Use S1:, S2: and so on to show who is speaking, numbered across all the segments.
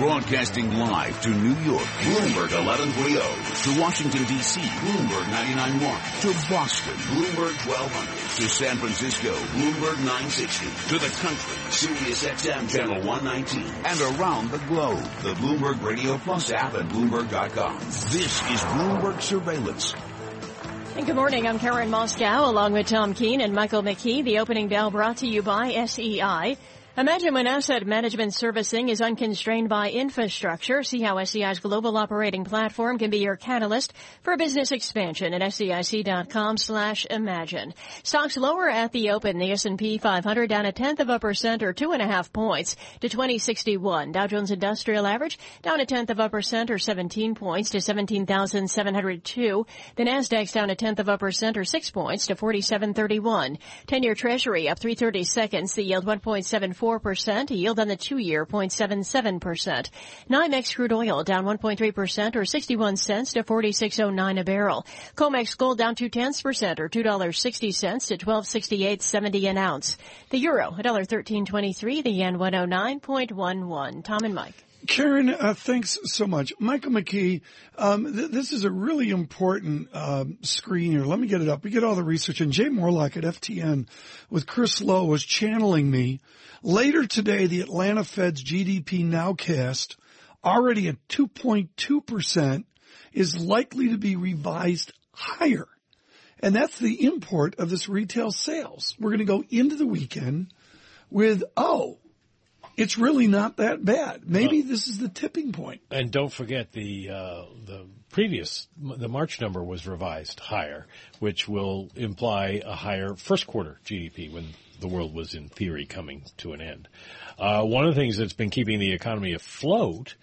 S1: Broadcasting live to New York, Bloomberg 1130. To Washington, D.C., Bloomberg 99.1. To Boston, Bloomberg 1200. To San Francisco, Bloomberg 960. To the country, Sirius XM Channel 119. And around the globe, the Bloomberg Radio Plus app at Bloomberg.com. This is Bloomberg Surveillance.
S2: And good morning. I'm Karen Moskow along with Tom Keene and Michael McKee. The opening bell brought to you by SEI. Imagine when asset management servicing is unconstrained by infrastructure. See how SEI's global operating platform can be your catalyst for business expansion at SEIC.com slash imagine. Stocks lower at the open. The S&P 500 down a tenth of a percent or two and a half points to 2061. Dow Jones Industrial Average down a tenth of a percent or 17 points to 17,702. The Nasdaq's down a tenth of a percent or six points to 4731. 10-year Treasury up 330 seconds. The yield 1.74 4%, yield on the two-year 0.77%. NYMEX crude oil down 1.3% or 61 cents to 46.09 a barrel. COMEX gold down 2 tenths percent or $2.60 to 1268.70 an ounce. The euro $1.1323, the yen 109.11. Tom and Mike.
S3: Karen, uh, thanks so much. Michael McKee, um, th- this is a really important uh, screen here. Let me get it up. We get all the research. And Jay Morelock at FTN with Chris Low was channeling me. Later today, the Atlanta Fed's GDP nowcast, already at 2.2%, is likely to be revised higher. And that's the import of this retail sales. We're going to go into the weekend with, oh, it's really not that bad. Maybe this is the tipping point.
S4: And don't forget the uh, the previous the March number was revised higher, which will imply a higher first quarter GDP when the world was in theory coming to an end. Uh, one of the things that's been keeping the economy afloat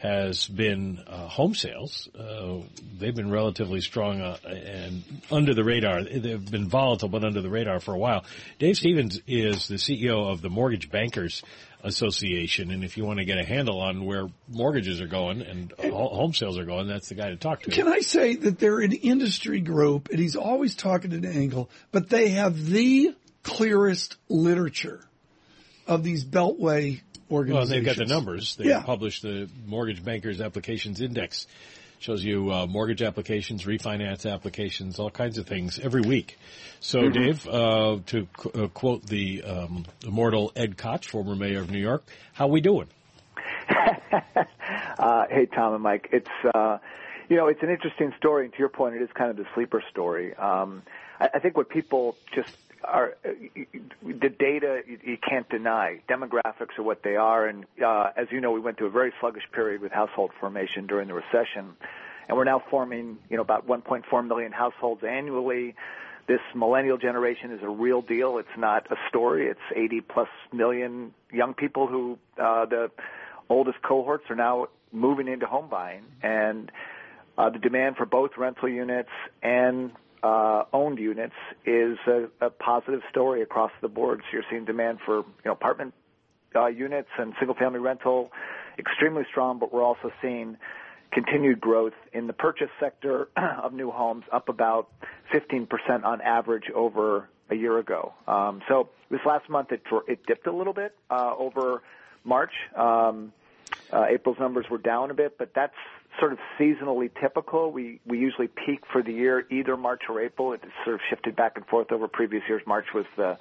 S4: has been uh, home sales. Uh, they've been relatively strong uh, and under the radar. They've been volatile, but under the radar for a while. Dave Stevens is the CEO of the Mortgage Bankers Association, and if you want to get a handle on where mortgages are going and home sales are going, that's the guy to talk to.
S3: Can I say that they're an industry group, and he's always talking at an angle, but they have the clearest literature of these beltway organizations.
S4: Well, they've got the numbers. They
S3: Yeah.
S4: published the Mortgage Bankers Applications Index. Shows you uh, mortgage applications, refinance applications, all kinds of things every week. So,
S3: Mm-hmm.
S4: Dave, uh, to qu- uh, quote the um, immortal Ed Koch, former mayor of New York, how we doing?
S5: uh, hey, Tom and Mike. It's uh, you know, it's an interesting story, and to your point, it is kind of the sleeper story. Um, I, I think what people just are the data you, can't deny. Demographics are what they are, and uh, as you know, we went through a very sluggish period with household formation during the recession, and we're now forming you know about 1.4 million households annually. This millennial generation is a real deal. It's not a story. It's 80 plus million young people who uh, the oldest cohorts are now moving into home buying, and uh, the demand for both rental units and uh, owned units is a, a positive story across the board. So you're seeing demand for you know apartment uh, units and single family rental extremely strong, but we're also seeing continued growth in the purchase sector of new homes, up about 15% on average over a year ago. Um, so this last month it, it dipped a little bit uh, over March. Um, uh, April's numbers were down a bit, but that's sort of seasonally typical. We we usually peak for the year either March or April. It sort of shifted back and forth over previous years. March was the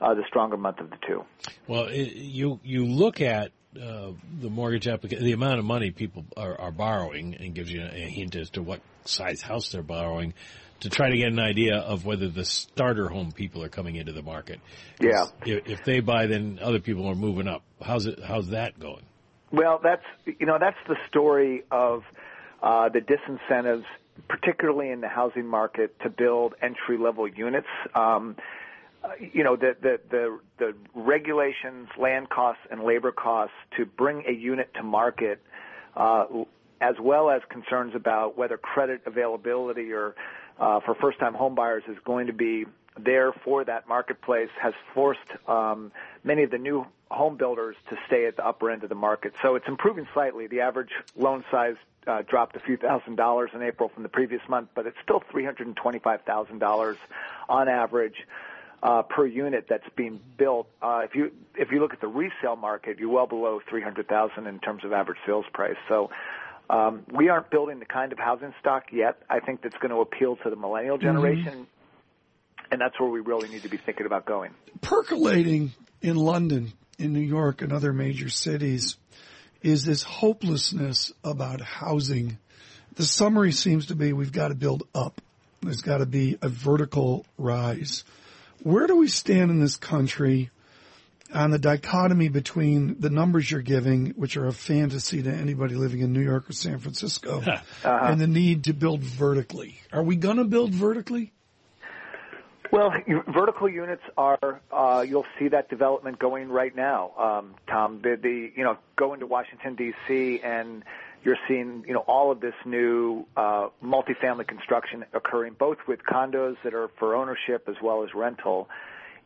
S5: uh, the stronger month of the two.
S4: Well, it, you you look at uh, the mortgage application, the amount of money people are, are borrowing, and gives you a hint as to what size house they're borrowing, to try to get an idea of whether the starter home people are coming into the market.
S5: Yeah.
S4: If, if they buy, then other people are moving up. How's it? How's that going?
S5: Well, that's you know that's the story of uh, the disincentives, particularly in the housing market, to build entry level units. Um, uh, you know the, the the the regulations, land costs, and labor costs to bring a unit to market, uh, as well as concerns about whether credit availability or uh, for first time home buyers is going to be there for that marketplace has forced um, many of the new home builders to stay at the upper end of the market. So it's improving slightly. The average loan size uh, dropped a few thousand dollars in April from the previous month, but it's still $325,000 on average. uh, per unit that's being built. Uh, if you if you look at the resale market, you're well below 300,000 in terms of average sales price. So. Um, we aren't building the kind of housing stock yet. I think that's going to appeal to the millennial generation, mm-hmm. and that's where we really need to be thinking about going.
S3: Percolating in London, in New York, and other major cities is this hopelessness about housing. The summary seems to be we've got to build up. There's got to be a vertical rise. Where do we stand in this country on the dichotomy between the numbers you're giving, which are a fantasy to anybody living in New York or San Francisco, uh-huh. and the need to build vertically? Are we going to build vertically?
S5: Well, vertical units are, uh, you'll see that development going right now, um, Tom. The, the, you know, go into Washington, D.C., and you're seeing, you know, all of this new uh, multifamily construction occurring, both with condos that are for ownership as well as rental.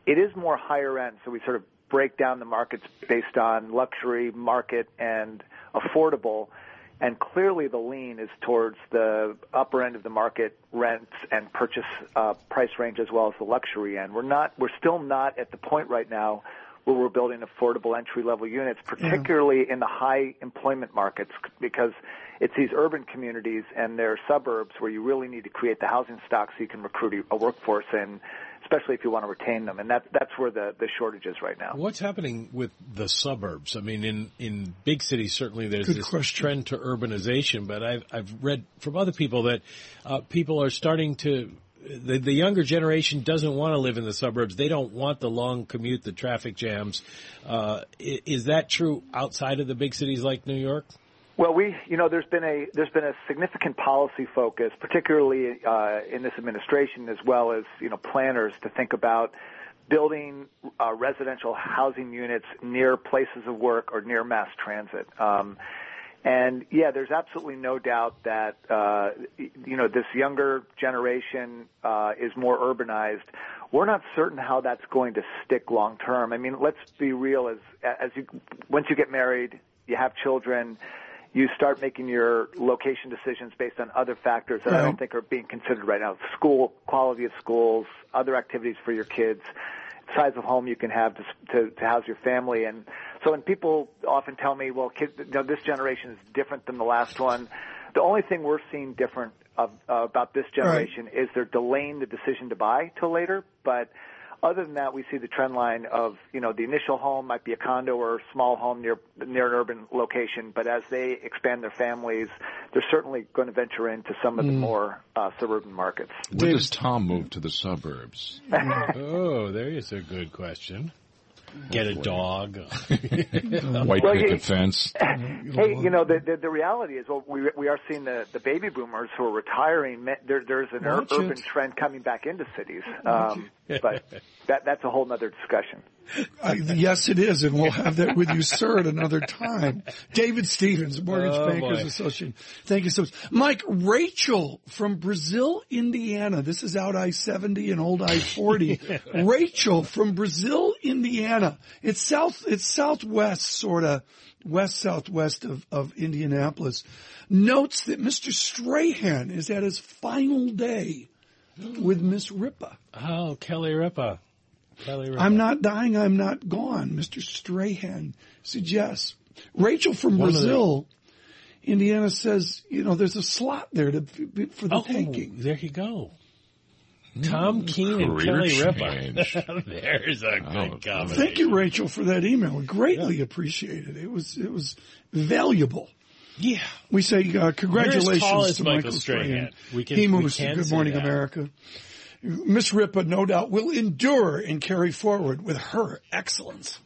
S5: It is more higher end, so we sort of break down the markets based on luxury, market, and affordable. And clearly the lean is towards the upper end of the market rents and purchase uh, price range as well as the luxury end. We're not, we're still not at the point right now where we're building affordable entry level units, particularly yeah. in the high employment markets because it's these urban communities and their suburbs where you really need to create the housing stock so you can recruit a workforce and especially if you want to retain them. And that, that's where the, the shortage is right now.
S4: What's happening with the suburbs? I mean, in, in big cities, certainly there's
S3: Good
S4: this
S3: question.
S4: trend to urbanization, but I've, I've read from other people that uh, people are starting to the, the younger generation doesn't want to live in the suburbs. They don't want the long commute, the traffic jams. Uh, is that true outside of the big cities like New York?
S5: Well, we, you know, there's been a there's been a significant policy focus, particularly uh, in this administration, as well as you know planners, to think about building uh, residential housing units near places of work or near mass transit. Um, and yeah, there's absolutely no doubt that uh, you know this younger generation uh, is more urbanized. We're not certain how that's going to stick long term. I mean, let's be real. As as you once you get married, you have children you start making your location decisions based on other factors that right. I don't think are being considered right now. School, quality of schools, other activities for your kids, size of home you can have to, to, to house your family. And so when people often tell me, well, kids, you know, this generation is different than the last one, the only thing we're seeing different of, uh, about this generation right. is they're delaying the decision to buy till later, but other than that, we see the trend line of, you know, the initial home might be a condo or a small home near near an urban location, but as they expand their families, they're certainly going to venture into some of the mm. more uh, suburban markets.
S6: When does Tom move to the suburbs?
S4: oh, there is a good question. Get a dog.
S6: White well, picket fence.
S5: Hey, you know the, the the reality is, well, we we are seeing the the baby boomers who are retiring. There, there's an ur- urban trend coming back into cities, um, but that that's a whole other discussion.
S3: Uh, yes, it is, and we'll have that with you, sir, at another time. David Stevens, Mortgage oh, Bankers boy. Association. Thank you so much. Mike, Rachel from Brazil, Indiana. This is out I-70 and old I-40. Rachel from Brazil, Indiana. It's south, it's southwest, sort of, west southwest of, of Indianapolis. Notes that Mr. Strahan is at his final day with Miss Ripa.
S4: Oh, Kelly Ripa.
S3: I'm not dying, I'm not gone, Mr. Strahan suggests. Rachel from One Brazil. Indiana says, you know, there's a slot there to, for the
S4: oh,
S3: taking.
S4: There you go. Tom Keene and Kelly Ripa. There's a good oh, combination.
S3: Thank you, Rachel, for that email. We Greatly yeah. appreciated. It was it was valuable.
S4: Yeah.
S3: We say uh, congratulations to Michael, Michael Strahan. Strahan. We can, he moves to Good Morning that. America. Miss Ripa, no doubt, will endure and carry forward with her excellence.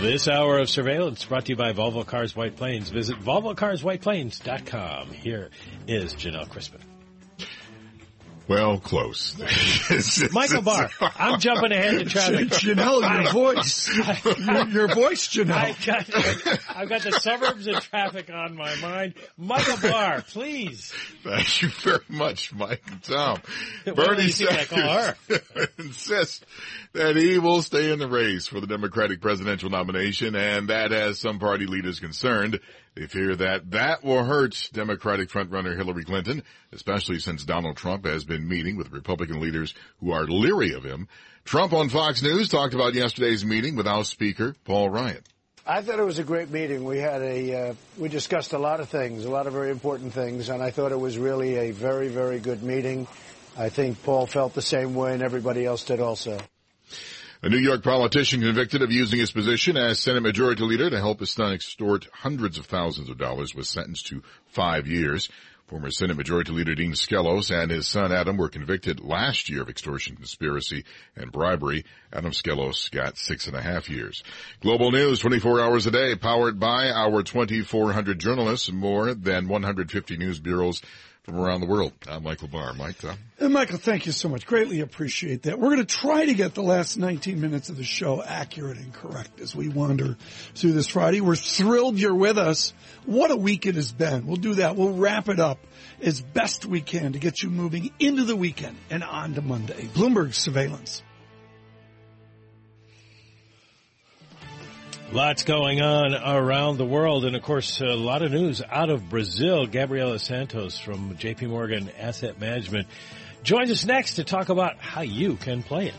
S4: This hour of surveillance brought to you by Volvo Cars White Plains. Visit VolvoCarsWhitePlains.com. Here is Janelle Crispin.
S6: Well, close.
S4: Michael Barr, I'm jumping ahead to traffic.
S3: Janelle, your voice, your, your, voice, Janelle.
S4: I've got, I've got the suburbs and traffic on my mind. Michael Barr, please.
S6: Thank you very much, Mike and Tom. Bernie Sanders insists that he will stay in the race for the Democratic presidential nomination, and that has some party leaders concerned. They fear that that will hurt Democratic frontrunner Hillary Clinton, especially since Donald Trump has been meeting with Republican leaders who are leery of him. Trump on Fox News talked about yesterday's meeting with House Speaker Paul Ryan.
S7: I thought it was a great meeting. We had a uh, we discussed a lot of things, a lot of very important things, and I thought it was really a very very good meeting. I think Paul felt the same way, and everybody else did also.
S6: A New York politician convicted of using his position as Senate Majority Leader to help his son extort hundreds of thousands of dollars was sentenced to five years. Former Senate Majority Leader Dean Skelos and his son Adam were convicted last year of extortion, conspiracy, and bribery. Adam Skelos got six and a half years. Global News 24 hours a day, powered by our 2,400 journalists more than 150 news bureaus from around the world. I'm Michael Barr. Mike, uh? Tom.
S3: And Michael, thank you so much. Greatly appreciate that. We're going to try to get the last 19 minutes of the show accurate and correct as we wander through this Friday. We're thrilled you're with us. What a week it has been. We'll do that. We'll wrap it up as best we can to get you moving into the weekend and on to Monday. Bloomberg surveillance.
S4: Lots going on around the world, and of course, a lot of news out of Brazil. Gabriela Santos from JP Morgan Asset Management joins us next to talk about how you can play it.